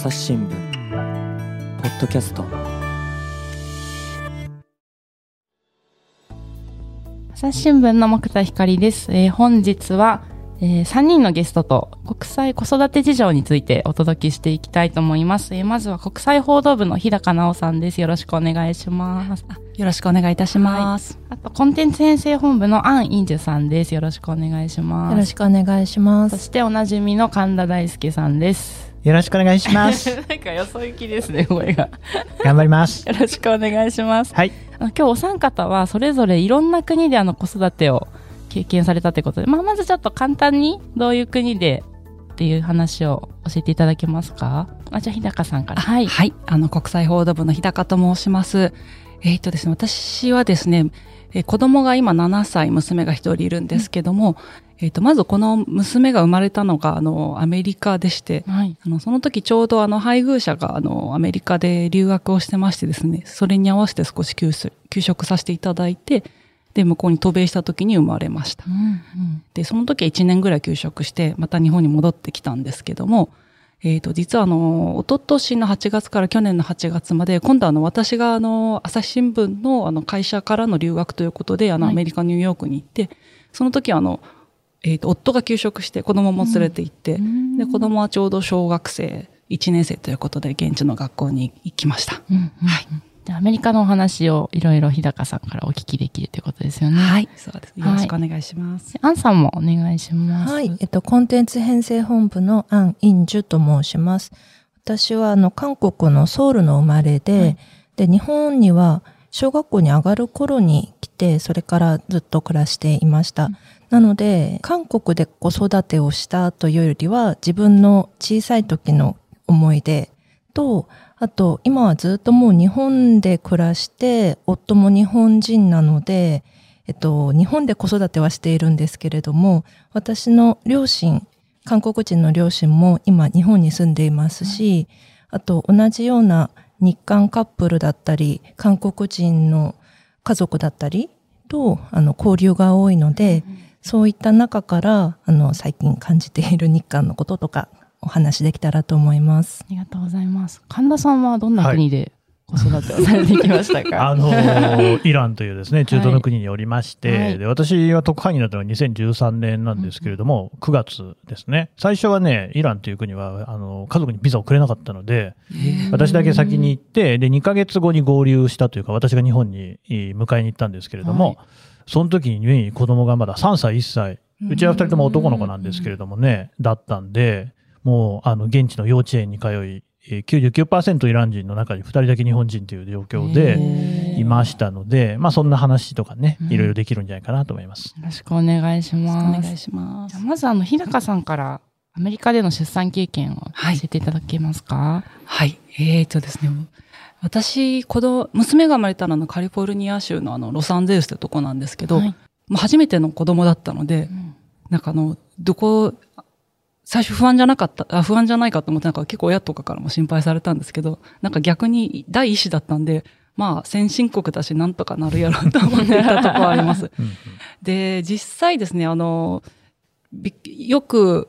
朝日新聞。ポッドキャスト。朝日新聞の木田光です、えー、本日は、えー、3人のゲストと国際子育て事情についてお届けしていきたいと思います、えー、まずは国際報道部の日高直さんです。よろしくお願いします。よろしくお願いいたします、はい、あとコンテンツ編成本部のアン・インジュさんです。よろしくお願いします。よろしくお願いします。そしておなじみの神田大輔さんですよろしくお願いします。なんかよそ行きですね、声が。頑張ります。よろしくお願いします。はい。今日お三方はそれぞれいろんな国であの子育てを経験されたということで、まあ、まずちょっと簡単にどういう国でっていう話を教えていただけますか？あ、じゃあ日高さんから。はい。はい。あの、国際報道部の日高と申します。えっ、ー、とですね、私はですね、えー、子供が今7歳、娘が1人いるんですけども、うん、えっ、ー、と、まずこの娘が生まれたのが、あの、アメリカでして、はい、あの、その時ちょうどあの、配偶者が、あの、アメリカで留学をしてましてですね、それに合わせて少し休休職させていただいて、で、向こうに渡米した時に生まれました。うんうん、で、その時は1年ぐらい休職して、また日本に戻ってきたんですけども、えっ、ー、と、実はあの、おととしの8月から去年の8月まで、今度あの、私があの、朝日新聞のあの、会社からの留学ということで、あの、アメリカ、ニューヨークに行って、その時はあの、えっ、ー、と、夫が休職して子供も連れて行って、うん、で、子供はちょうど小学生1年生ということで、現地の学校に行きました。うん、はい。アメリカのお話をいろいろ日高さんからお聞きできるということですよね。はい、そうです。よろしくお願いします。はい、アンさんもお願いします。はい、えっと、コンテンツ編成本部のアン・インジュと申します。私は、あの、韓国のソウルの生まれで、はい、で、日本には小学校に上がる頃に来て、それからずっと暮らしていました。うん、なので、韓国で子育てをしたというよりは、自分の小さい時の思い出と、あと、今はずっともう日本で暮らして、夫も日本人なので、えっと、日本で子育てはしているんですけれども、私の両親、韓国人の両親も今日本に住んでいますし、あと同じような日韓カップルだったり、韓国人の家族だったりと、あの、交流が多いので、そういった中から、あの、最近感じている日韓のこととか、お話できたらと思います。ありがとうございます。神田さんはどんな国で、子育てをされてきましたか、あのイランというですね、中東の国におりまして、はい、で私は特派員になったのは2013年なんですけれども、うん、9月ですね。最初はね、イランという国は、あの、家族にビザをくれなかったので、私だけ先に行って、で、2ヶ月後に合流したというか、私が日本に迎えに行ったんですけれども、はい、その時に子供がまだ3歳、1歳、うちは2人とも男の子なんですけれどもね、だったんで、もう、あの、現地の幼稚園に通い、99%イラン人の中に2人だけ日本人という状況でいましたので、まあそんな話とかね、いろいろできるんじゃないかなと思います。よろしくお願いします。お願いします。まずあの、日高さんからアメリカでの出産経験を教えていただけますか？はい。えー、とですね、私、子供、娘が生まれたのはカリフォルニア州のあの、ロサンゼルスってとこなんですけど、はい、初めての子供だったので、うん、なんかあの、どこ、最初不安じゃなかった、あ不安じゃないかと思って、なんか結構親とかからも心配されたんですけど、なんか逆に第一子だったんで、まあ先進国だしなんとかなるやろうと思っていたところはあります。で、実際ですね、あの、よく、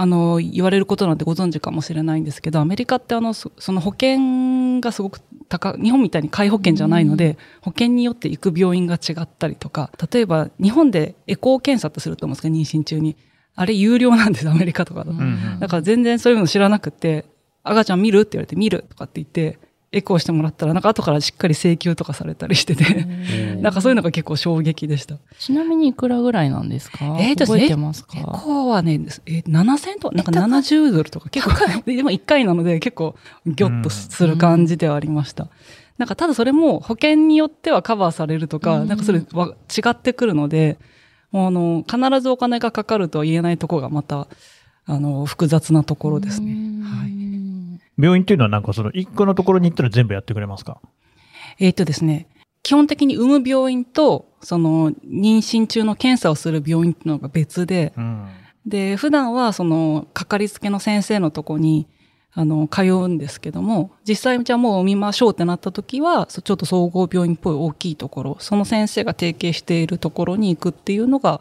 あの、言われることなんてご存知かもしれないんですけど、アメリカってあの、その保険がすごく高、日本みたいに皆保険じゃないので、保険によって行く病院が違ったりとか、例えば日本でエコー検査ってすると思うんですか、妊娠中に。あれ有料なんです、アメリカとかだと。うんうん、だから全然そういうの知らなくて、赤ちゃん見る？って言われて見るとかって言って、エコーしてもらったら、なんか後からしっかり請求とかされたりしてて、なんかそういうのが結構衝撃でした。ちなみにいくらぐらいなんですか？えー、と覚えてますか？エコーはね、えー、7000とか、なんか70ドルとか結構、でも1回なので結構ギョッとする感じではありました。なんかただそれも保険によってはカバーされるとか、なんかそれは違ってくるので、あの、必ずお金がかかるとは言えないところがまた、あの、複雑なところですね。はい。病院っていうのはなんかその一個のところに行ったら全部やってくれますか？えっとですね、基本的に産む病院と、その、妊娠中の検査をする病院っていうのが別で、うん、で、普段はその、かかりつけの先生のとこに、あの、通うんですけども、実際じゃあもう産みましょうってなった時は、ちょっと総合病院っぽい大きいところ、その先生が提携しているところに行くっていうのが、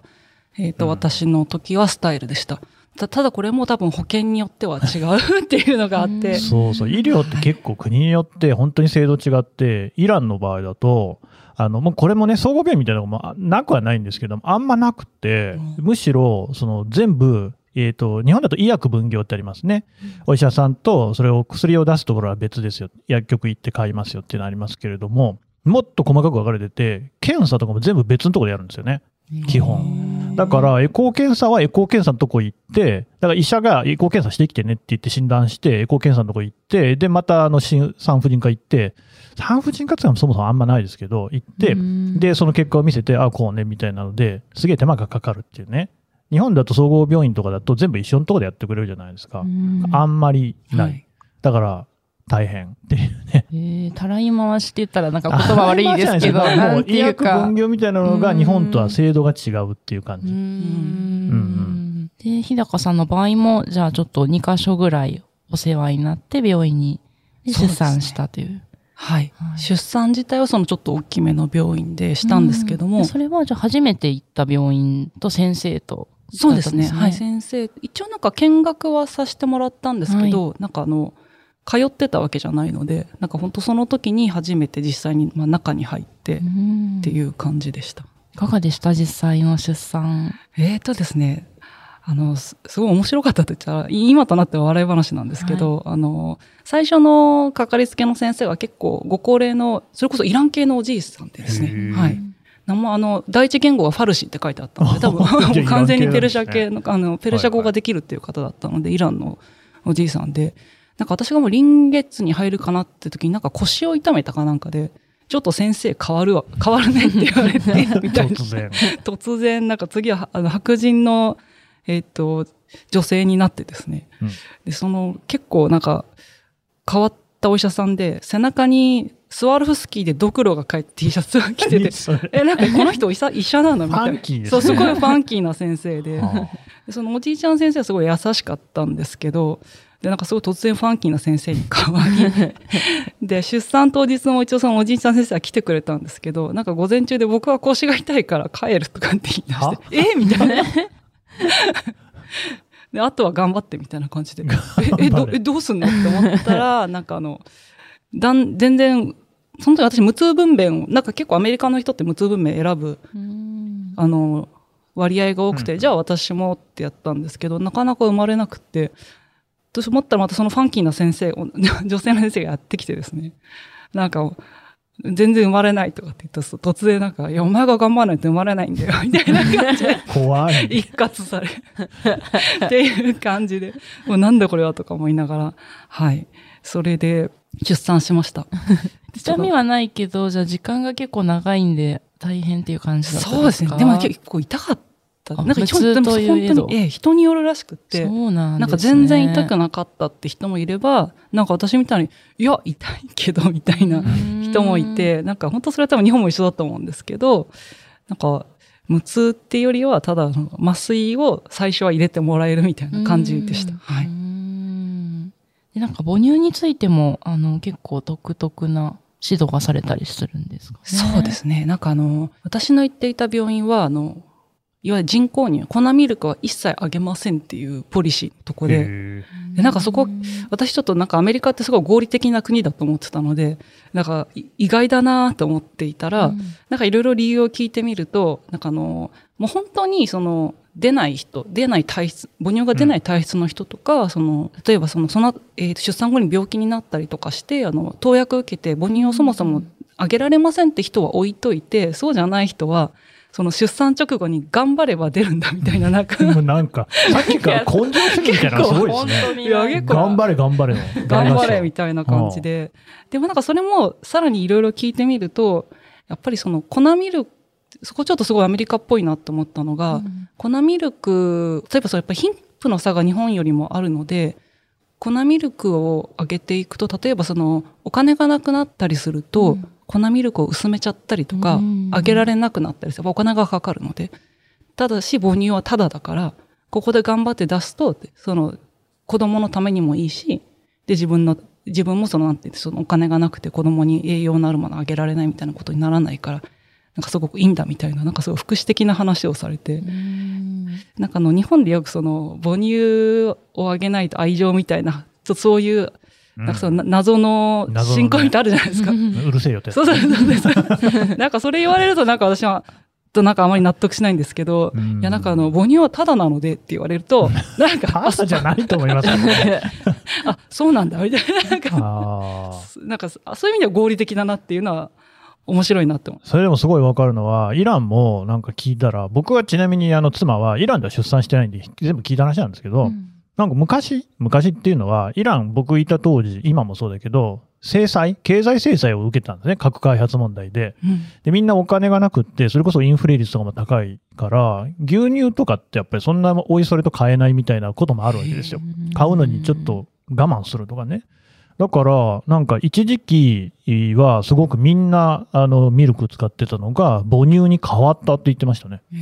えっ、ー、と、うん、私の時はスタイルでした。たただこれも多分保険によっては違うっていうのがあって。そうそう、医療って結構国によって本当に制度違って、イランの場合だと、あの、もうこれもね、総合病院みたいなのもなくはないんですけども、あんまなくて、むしろ、その全部、えっ、と、日本だと医薬分業ってありますね。お医者さんと、それを薬を出すところは別ですよ。薬局行って買いますよっていうのありますけれども、もっと細かく分かれてて、検査とかも全部別のところでやるんですよね。基本。だから、エコー検査はエコー検査のとこ行って、だから医者がエコー検査してきてねって言って診断して、エコー検査のとこ行って、で、またあのし産婦人科行って、産婦人科ってのはそもそもあんまないですけど、行って、で、その結果を見せて、あ、こうね、みたいなので、すげえ手間がかかるっていうね。日本だと総合病院とかだと全部一緒のところでやってくれるじゃないですか。あんまりない。はいだから、大変っていうね。えー、たらい回しって言ったらなんか言葉悪いですけど、なんていうか分。業みたいなのが日本とは制度が違うっていう感うーじ。んで、日高さんの場合も、じゃあちょっと2箇所ぐらいお世話になって病院にで出産したという。はいはい出産自体はそのちょっと大きめの病院でしたんですけども、うんそれはじゃあ初めて行った病院と先生と。そうですね。はい。先生、一応なんか見学はさせてもらったんですけど、なんかあの、通ってたわけじゃないので、なんか本当その時に初めて実際に、まあ、中に入ってうんっていう感じでした。いかがでした実際の出産？えーとですね、あの、すすごい面白かったと言ったら、い今となっては笑い話なんですけど、あの、最初のかかりつけの先生は結構ご高齢の、それこそイラン系のおじいさんでですねはい。名もあの、第一言語はファルシって書いてあったので、多分、完全にペルシャ系の、あの、ペルシャ語ができるっていう方だったので、イランのおじいさんで、なんか私がもう臨月に入るかなって時になんか腰を痛めたかなんかで、ちょっと先生変わるわ、変わるねって言われて、みたいな。突然。突然、なんか次は、あの、白人の、えっ、と、女性になってですね。うんで、その、結構なんか、変わったお医者さんで、背中にスワロフスキーでドクロが書いて T シャツを着てて え、なんかこの人医者 医者なのみたいな。ファンキーですねそう、すごいファンキーな先生でそのおじいちゃん先生はすごい優しかったんですけど、で、なんかすごい突然ファンキーな先生に変わり、で、出産当日も一応そのおじいちゃん先生は来てくれたんですけど、なんか午前中で僕は腰が痛いから帰るとかって言い出はして、え？みたいな。で、あとは頑張ってみたいな感じで、え、え、どえどうすんのって思ったら、なんかあの、だん、全然、その時私無痛分娩を、なんか結構アメリカの人って無痛分娩選ぶあの、割合が多くて、うん。じゃあ私もってやったんですけど、なかなか生まれなくて、と思ったらまたそのファンキーな先生、お 女性の先生がやってきてですね、なんか、全然生まれないとかって言ったら、突然なんか、いや、お前が頑張らないと生まれないんだよ、みたいな感じで、怖い。一括され、っていう感じで、もうなんだこれはとか思いながら、はい。それで、出産しました。痛みはないけど、じゃあ時間が結構長いんで大変っていう感じだったんそうですね。でも結構痛かった。あなんか本当に、ええ、人によるらしくって。そうなんなんか。全然痛くなかったって人もいれば、なんか私みたいに、いや、痛いけど、みたいな人もいて、なんか本当それは多分日本も一緒だと思うんですけど、なんか、無痛っていうよりは、ただ、麻酔を最初は入れてもらえるみたいな感じでした。うんはい。うんで、なんか母乳についても、あの、結構独特な指導がされたりするんですかね。そうですね。なんかあの、私の行っていた病院は、あの、いわゆる人工乳、粉ミルクは一切あげませんっていうポリシーのとこで、でなんかそこ、私ちょっとなんかアメリカってすごい合理的な国だと思ってたので、なんかい意外だなと思っていたら、うん。なんかいろいろ理由を聞いてみると、なんかあの、もう本当にその、出ない人、出ない体質、母乳が出ない体質の人とか、その、例えばその、その、えーと出産後に病気になったりとかして、あの、投薬受けて母乳をそもそもあげられませんって人は置いといて、そうじゃない人は、その出産直後に頑張れば出るんだみたいな、なんか、もうなんか、さっきから根性主義みたいなすごいです本ね。当にいや結構頑張れ頑張れの。頑張れみたいな感じで。でもなんかそれもさらにいろいろ聞いてみると、やっぱりその粉ミルク、そこちょっとすごいアメリカっぽいなって思ったのが、粉ミルク、例えばそうやっぱり貧富の差が日本よりもあるので、粉ミルクを上げていくと、例えばそのお金がなくなったりすると、うん粉ミルクを薄めちゃったりとか、うん上げられなくなったりする。お金がかかるので。ただし母乳はタダだから、ここで頑張って出すと、その子供のためにもいいし、で、自分の、自分もその、なんてそのお金がなくて子供に栄養のあるものあげられないみたいなことにならないから、なんかすごくいいんだみたいな、なんかすごい福祉的な話をされて、なんかあの日本でよくその母乳をあげないと愛情みたいな、そういう、なんかその謎の信仰みたいあるじゃないですか。うるせえよって。そうそうそう。なんかそれ言われるとなんか私は、となんかあまり納得しないんですけど、いやなんかあの母乳はただなのでって言われると、なんか。ただじゃないと思いますね。あ、そうなんだみたいな。なんか、なんかそういう意味では合理的だなっていうのは、面白いなって思それでもすごいわかるのは、イランもなんか聞いたら、僕はちなみにあの妻はイランでは出産してないんで、全部聞いた話なんですけど、うん、なんか昔、昔っていうのは、イラン僕いた当時、今もそうだけど、制裁、経済制裁を受けたんですね、核開発問題で。うん、で、みんなお金がなくって、それこそインフレ率とかも高いから、牛乳とかってやっぱりそんなおいそれと買えないみたいなこともあるわけですよ。買うのにちょっと我慢するとかね。だから、なんか一時期はすごくみんな、あの、ミルク使ってたのが母乳に変わったって言ってましたね。へ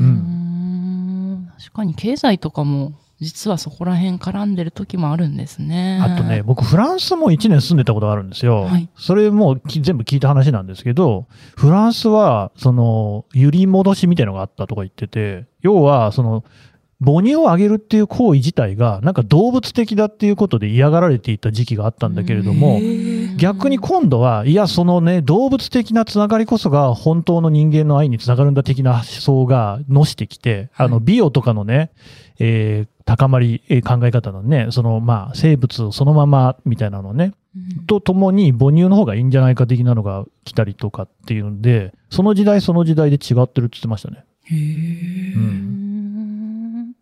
うん。確かに経済とかも実はそこら辺絡んでる時もあるんですね。あとね、僕フランスも1年住んでたことがあるんですよ。はい、それも全部聞いた話なんですけど、フランスは、その、揺り戻しみたいのがあったとか言ってて、要は、その、母乳をあげるっていう行為自体が、なんか動物的だっていうことで嫌がられていた時期があったんだけれども、逆に今度は、いや、そのね、動物的なつながりこそが本当の人間の愛につながるんだ的な思想がのしてきて、あの、美容とかのね、えー、高まり、えー、考え方のね、その、まあ、生物そのままみたいなのね、とともに母乳の方がいいんじゃないか的なのが来たりとかっていうんで、その時代その時代で違ってるって言ってましたね。へー。うん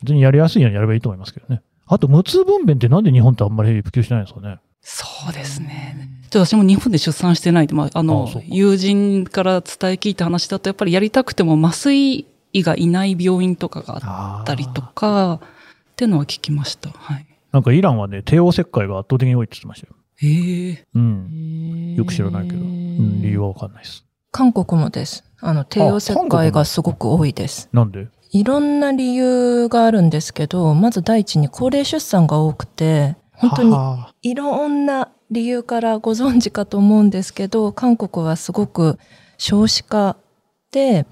別にやりやすいようにやればいいと思いますけどね。あと、無痛分娩ってなんで日本ってあんまり普及してないんですかね。そうですね。ちょ私も日本で出産してないで、まあ、あの、あ友人から伝え聞いた話だと、やっぱりやりたくても麻酔医がいない病院とかがあったりとか、っていうのは聞きました。はい。なんかイランはね、帝王切開が圧倒的に多いって言ってましたよ。へえ。うん。よく知らないけど、うん、理由はわかんないです。韓国もです。あの、帝王切開がすごく多いです。なんで？いろんな理由があるんですけど、まず第一に高齢出産が多くて、本当にいろんな理由からご存知かと思うんですけど、韓国はすごく少子化で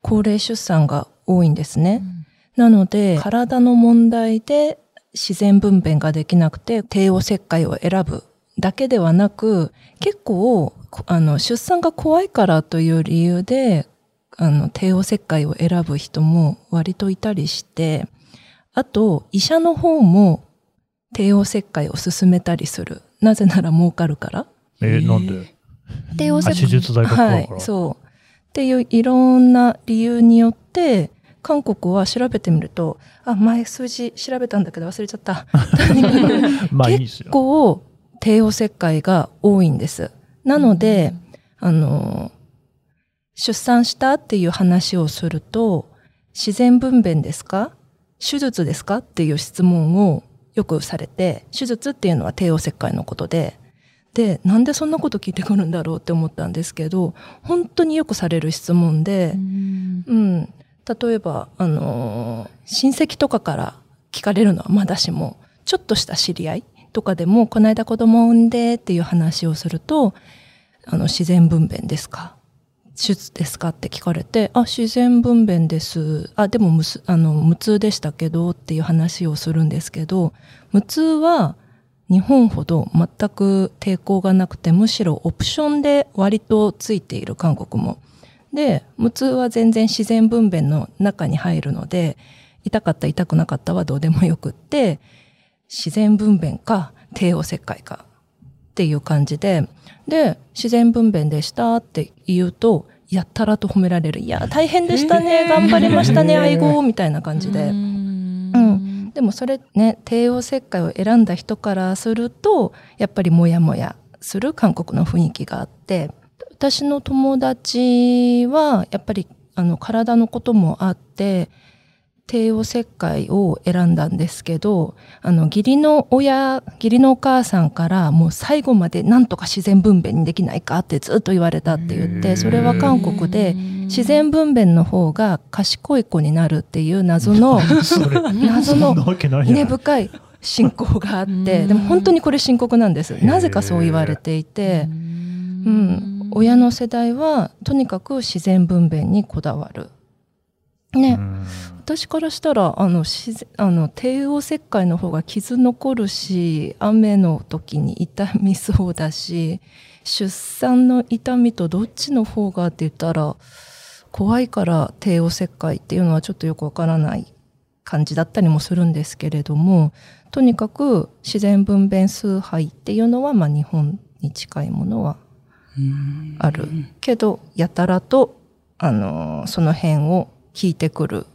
高齢出産が多いんですね。うん、なので、体の問題で自然分娩ができなくて帝王切開を選ぶだけではなく、結構、あの、出産が怖いからという理由であの、帝王切開を選ぶ人も割といたりして、あと、医者の方も帝王切開を進めたりする。なぜなら儲かるから。えー、なんで？帝王切開。手術代がはい、そう。っていういろんな理由によって、韓国は調べてみると、あ、前数字調べたんだけど忘れちゃった。結構、帝王切開が多いんです。なので、あの、出産したっていう話をすると、自然分娩ですか？手術ですか？っていう質問をよくされて、手術っていうのは帝王切開のことで、で、なんでそんなこと聞いてくるんだろうって思ったんですけど、本当によくされる質問で、うん,、うん。例えば、あの親戚とかから聞かれるのはまだしも、ちょっとした知り合いとかでも、この間子供を産んでっていう話をすると、あの、自然分娩ですか？手術ですかって聞かれて、あ、自然分娩です。あ、でも無あの無痛でしたけどっていう話をするんですけど、無痛は日本ほど全く抵抗がなくて、むしろオプションで割とついている韓国も。で、無痛は全然自然分娩の中に入るので、痛かった痛くなかったはどうでもよくって、自然分娩か帝王切開かっていう感じで、で、自然分娩でしたって言うと、やったらと褒められる。いや、大変でしたね。頑張りましたね。愛護みたいな感じで。うん。でもそれね、帝王切開を選んだ人からすると、やっぱりモヤモヤする韓国の雰囲気があって、私の友達は、やっぱり、あの、体のこともあって、帝王切開を選んだんですけど、あの、義理の親、義理のお母さんからもう最後までなんとか自然分娩にできないかってずっと言われたって言って、それは韓国で自然分娩の方が賢い子になるっていう謎の、謎の根深い信仰があって、でも本当にこれ深刻なんです。なぜかそう言われていて、うん。親の世代はとにかく自然分娩にこだわる。ね、私からしたらあのあの帝王切開の方が傷残るし雨の時に痛みそうだし出産の痛みとどっちの方がって言ったら怖いから帝王切開っていうのはちょっとよくわからない感じだったりもするんですけれどもとにかく自然分娩崇拝っていうのは、まあ、日本に近いものはあるけどやたらとあのその辺を聞いてくる。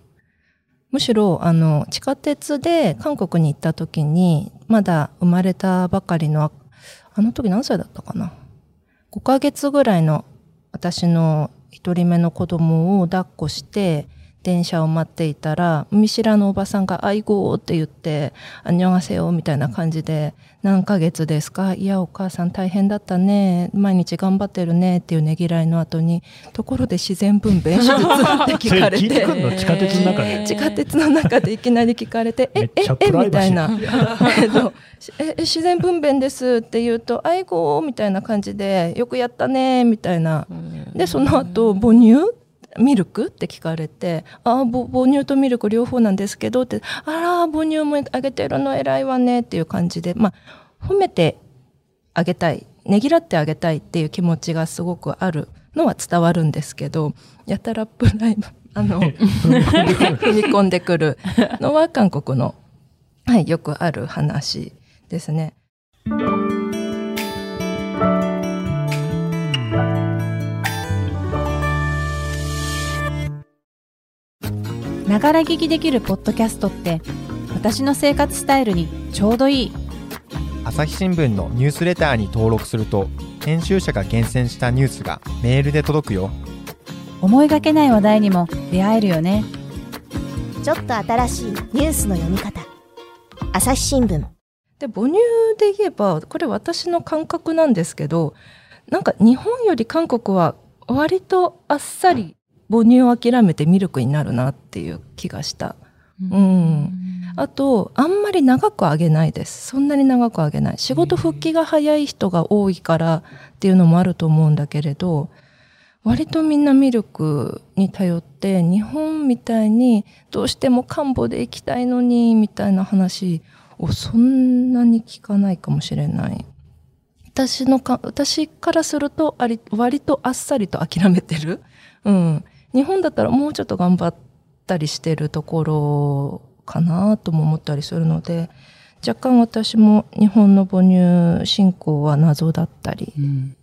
むしろあの地下鉄で韓国に行った時にまだ生まれたばかりのあの時何歳だったかな？5ヶ月ぐらいの私の一人目の子供を抱っこして電車を待っていたら見知らぬおばさんが「愛護」って言って「あんにょがせよ」みたいな感じで「何ヶ月ですかいやお母さん大変だったね毎日頑張ってるね」っていうねぎらいの後に「ところで自然分娩手術」って聞かれて 地下鉄の中で。地下鉄の中でいきなり聞かれて「え え？えみたいな「え自然分娩です」って言うと「愛護」みたいな感じで「よくやったね」みたいな。でその後母乳ミルクって聞かれて、ああ、母乳とミルク両方なんですけどって、あら、母乳もあげてるの偉いわねっていう感じで、まあ、褒めてあげたい、ねぎらってあげたいっていう気持ちがすごくあるのは伝わるんですけど、やたらプライム、あの、踏み込んでくるのは韓国の、はい、よくある話ですね。ながら聞きできるポッドキャストって私の生活スタイルにちょうどいい。朝日新聞のニュースレターに登録すると編集者が厳選したニュースがメールで届くよ。思いがけない話題にも出会えるよね。ちょっと新しいニュースの読み方。朝日新聞。で母乳で言えばこれ私の感覚なんですけどなんか日本より韓国は割とあっさり母乳を諦めてミルクになるなっていう気がした。うん。あと、あんまり長くあげないです。そんなに長くあげない。仕事復帰が早い人が多いからっていうのもあると思うんだけれど、割とみんなミルクに頼って、日本みたいにどうしても漢方で行きたいのに、みたいな話をそんなに聞かないかもしれない。私のか、私からすると、割とあっさりと諦めてる。うん。日本だったらもうちょっと頑張ったりしてるところかなとも思ったりするので若干私も日本の母乳振興は謎だったり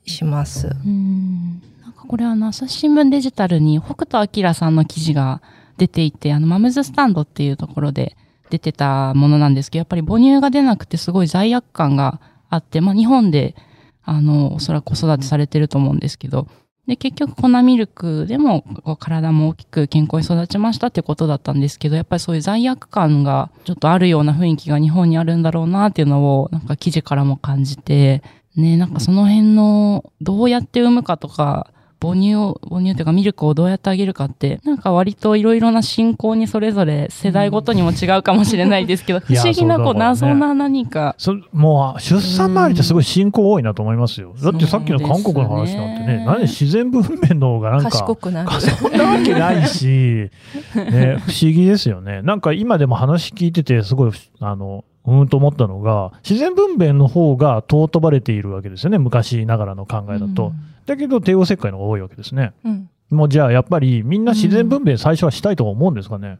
します。うん、なんかこれあの朝日新聞デジタルに北斗晶さんの記事が出ていてあのマムズスタンドっていうところで出てたものなんですけどやっぱり母乳が出なくてすごい罪悪感があって、まあ、日本であのおそらく子育てされてると思うんですけどで、結局粉ミルクでも体も大きく健康に育ちましたってことだったんですけど、やっぱりそういう罪悪感がちょっとあるような雰囲気が日本にあるんだろうなっていうのをなんか記事からも感じて、ね、なんかその辺のどうやって産むかとか、母乳を、母乳というかミルクをどうやってあげるかって、なんか割といろいろな信仰にそれぞれ世代ごとにも違うかもしれないですけど、不思議なこう謎な何か。そもう出産周りってすごい信仰多いなと思いますよ。だってさっきの韓国の話なんてね、何自然分娩の方がなんか、賢くなる。そんなわけないし、ね、不思議ですよね。なんか今でも話聞いててすごい、あの、うんと思ったのが、自然分娩の方が尊ばれているわけですよね、昔ながらの考えだと。うん、だけど、帝王切開の方が多いわけですね。うん、もうじゃあ、やっぱりみんな自然分娩最初はしたいと思うんですかね。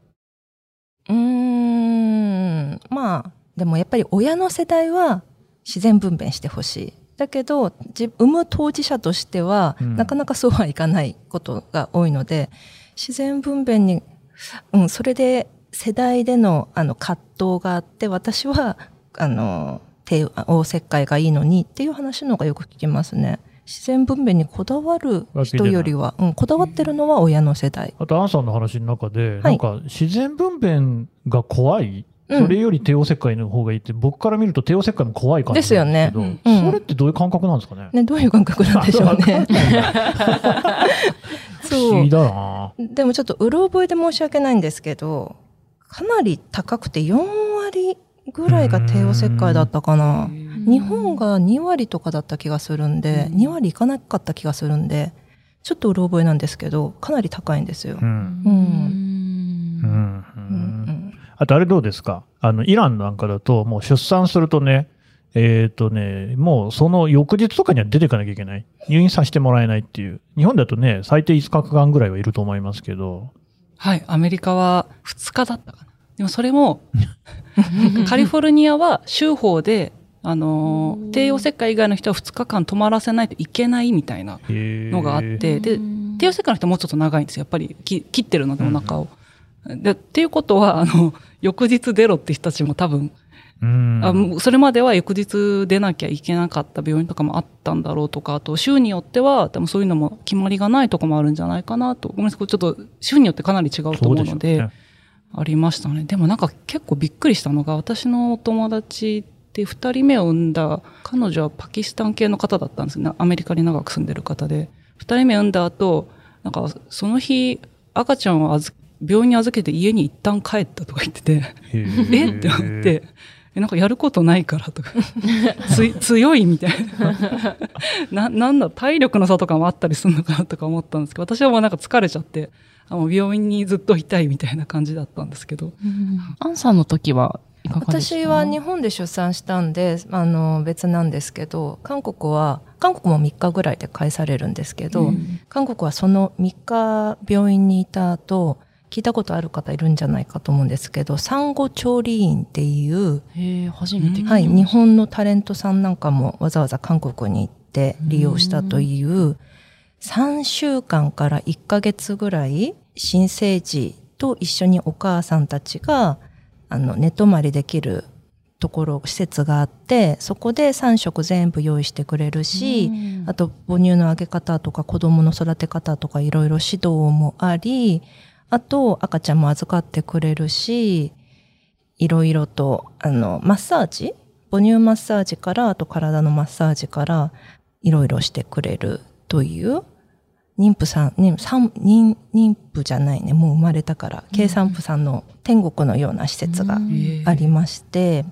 うん、ん、まあ、でもやっぱり親の世代は自然分娩してほしい。だけど、産む当事者としては、うん、なかなかそうはいかないことが多いので、自然分娩に、うん、それで世代でのあの葛藤があって私はあの帝王切開がいいのにっていう話の方がよく聞きますね。自然分娩にこだわる人よりは、うん、こだわってるのは親の世代。あと、アンさんの話の中で、はい、なんか、自然分娩が怖い、それより帝王切開の方がいいって、僕から見ると帝王切開も怖い感じですよね、うん、それってどういう感覚なんですかね？ね、どういう感覚なんでしょうね。そう。でもちょっとうろ覚えで申し訳ないんですけど、かなり高くて4割ぐらいが帝王切開だったかな。日本が2割とかだった気がするんで、2割いかなかった気がするんで、ちょっとうろ覚えなんですけど、かなり高いんですよ。うん。うんあとあれどうですか？あの、イランなんかだと、もう出産するとね、えっ、ー、とね、もうその翌日とかには出ていかなきゃいけない。入院させてもらえないっていう。日本だとね、最低5日間ぐらいはいると思いますけど。はい、アメリカは2日だったかな。でもそれも、カリフォルニアは州法で、あの、帝王切開以外の人は2日間泊まらせないといけないみたいなのがあって、で、帝王切開の人はもうちょっと長いんですよ。やっぱり切ってるのでお腹を。で、っていうことは、あの、翌日出ろって人たちも多分あそれまでは翌日出なきゃいけなかった病院とかもあったんだろうとか、あと州によっては、でもそういうのも決まりがないとこもあるんじゃないかなと。ごめんなさい、ちょっと州によってかなり違うと思うので、でね、ありましたね。でもなんか結構びっくりしたのが、私のお友達で二人目を産んだ、彼女はパキスタン系の方だったんですね。アメリカに長く住んでる方で。二人目産んだ後、なんかその日、赤ちゃんを病院に預けて家に一旦帰ったとか言ってて、え？って思って、え、なんかやることないからとか、つ 強いみたいな。な、なんだ、体力の差とかもあったりするのかなとか思ったんですけど、私はもうなんか疲れちゃって、あの病院にずっといたいみたいな感じだったんですけど。アンさんの時はいかがですか私は日本で出産したんで、あの、別なんですけど、韓国は、韓国も3日ぐらいで返されるんですけど、うん、韓国はその3日病院にいた後、聞いたことある方いるんじゃないかと思うんですけど、産後調理院っていう、へ初めてはい、日本のタレントさんなんかもわざわざ韓国に行って利用したという、3週間から1ヶ月ぐらい、新生児と一緒にお母さんたちが、あの、寝泊まりできるところ、施設があって、そこで3食全部用意してくれるし、あと母乳のあげ方とか子供の育て方とかいろいろ指導もあり、あと、赤ちゃんも預かってくれるし、いろいろと、あの、マッサージ？母乳マッサージから、あと体のマッサージから、いろいろしてくれるという、妊婦さん、妊妊妊婦じゃないね、もう生まれたから、計算婦さんの天国のような施設がありまして、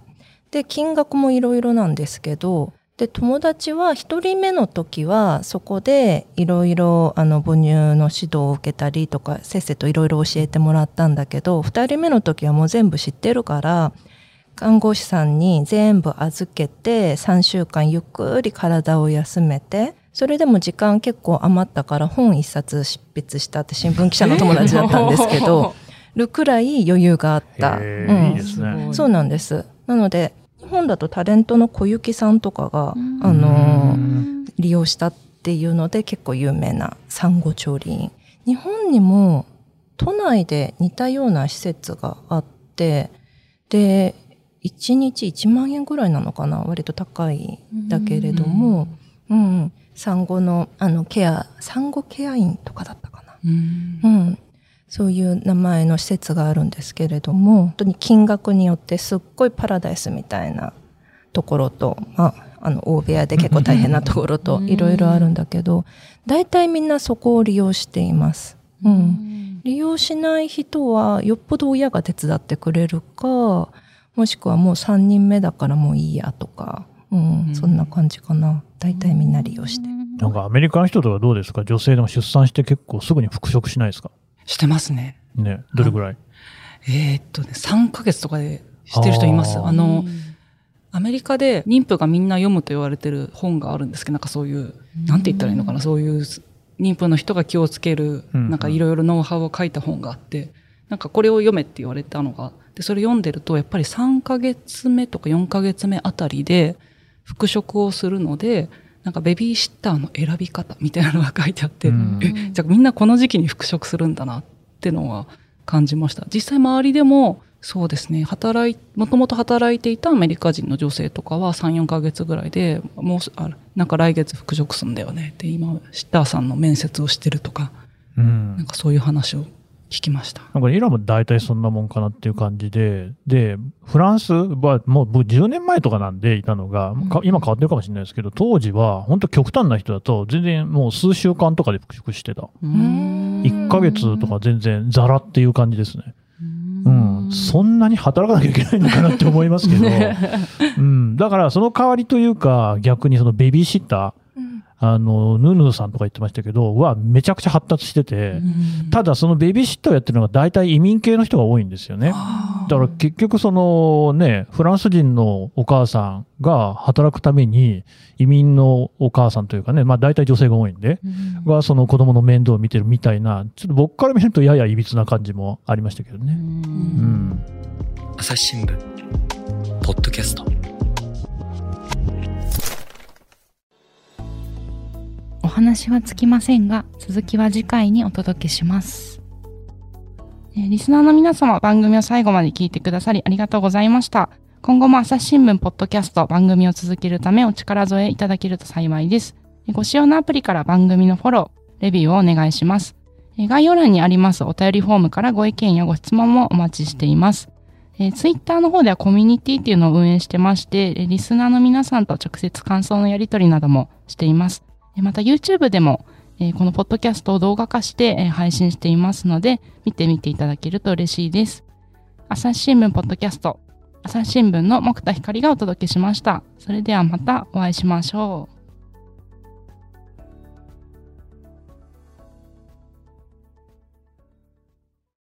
で、金額もいろいろなんですけど、で、友達は一人目の時はそこでいろいろあの母乳の指導を受けたりとかせっせといろいろ教えてもらったんだけど、二人目の時はもう全部知ってるから、看護師さんに全部預けて3週間ゆっくり体を休めて、それでも時間結構余ったから本一冊執筆したって新聞記者の友達だったんですけど、るくらい余裕があった。うん、いいですね。そうなんです。なので、本だとタレントの小雪さんとかが、あの利用したっていうので結構有名な産後調理院。日本にも都内で似たような施設があって、で、1日1万円ぐらいなのかな？割と高いだけれども、うん、産後のあのケア、産後ケア院とかだったかな。うん、うん、そういう名前の施設があるんですけれども、本当に金額によってすっごいパラダイスみたいなところと、まあ、あの、大部屋で結構大変なところと、いろいろあるんだけど、大体みんなそこを利用しています。うん。利用しない人は、よっぽど親が手伝ってくれるか、もしくはもう3人目だからもういいやとか、うん、そんな感じかな。大体みんな利用して。なんかアメリカの人とかどうですか？女性でも出産して結構すぐに復職しないですか？してますね。ね、どれぐらい、えー、っとね、3ヶ月とかでしてる人います。あの、アメリカで妊婦がみんな読むと言われてる本があるんですけど、なんかそういう、なんて言ったらいいのかな、そういう妊婦の人が気をつける、なんかいろいろノウハウを書いた本があって、なんかこれを読めって言われたのが、で、それ読んでると、やっぱり3ヶ月目とか4ヶ月目あたりで復職をするので、なんかベビーシッターの選び方みたいなのが書いてあって、うん、え、じゃあみんなこの時期に復職するんだなってのは感じました。実際周りでも、そうですね、働い、もともと働いていたアメリカ人の女性とかは3、4ヶ月ぐらいで、もう、あなんか来月復職すんだよねって今、シッターさんの面接をしてるとか、うん、なんかそういう話を聞きました。なんかイランも大体そんなもんかなっていう感じで、で、フランスはもう10年前とかなんでいたのが、うん、今変わってるかもしれないですけど、当時は本当極端な人だと全然もう数週間とかで復職してた。1ヶ月とか全然ザラっていう感じですね。うん、そんなに働かなきゃいけないのかなって思いますけど、うん、だからその代わりというか、逆にそのベビーシッター、あの、ヌヌさんとか言ってましたけど、はめちゃくちゃ発達してて、ただそのベビーシッターをやってるのが大体移民系の人が多いんですよね。だから結局そのね、フランス人のお母さんが働くために移民のお母さんというかね、まあ大体女性が多いんで、がその子供の面倒を見てるみたいな、ちょっと僕から見るとややいびつな感じもありましたけどね。うん。朝日新聞、ポッドキャスト。話はつきませんが、続きは次回にお届けします。リスナーの皆様、番組を最後まで聞いてくださりありがとうございました。今後も朝日新聞ポッドキャスト番組を続けるためお力添えいただけると幸いです。ご使用のアプリから番組のフォロー、レビューをお願いします。概要欄にありますお便りフォームからご意見やご質問もお待ちしています。えツイッターの方ではコミュニティっていうのを運営してまして、リスナーの皆さんと直接感想のやり取りなどもしています。また YouTube でも、えこのポッドキャストを動画化して、え配信していますので、見てみていただけると嬉しいです。朝日新聞ポッドキャスト、朝日新聞の木田光がお届けしました。それではまたお会いしましょう。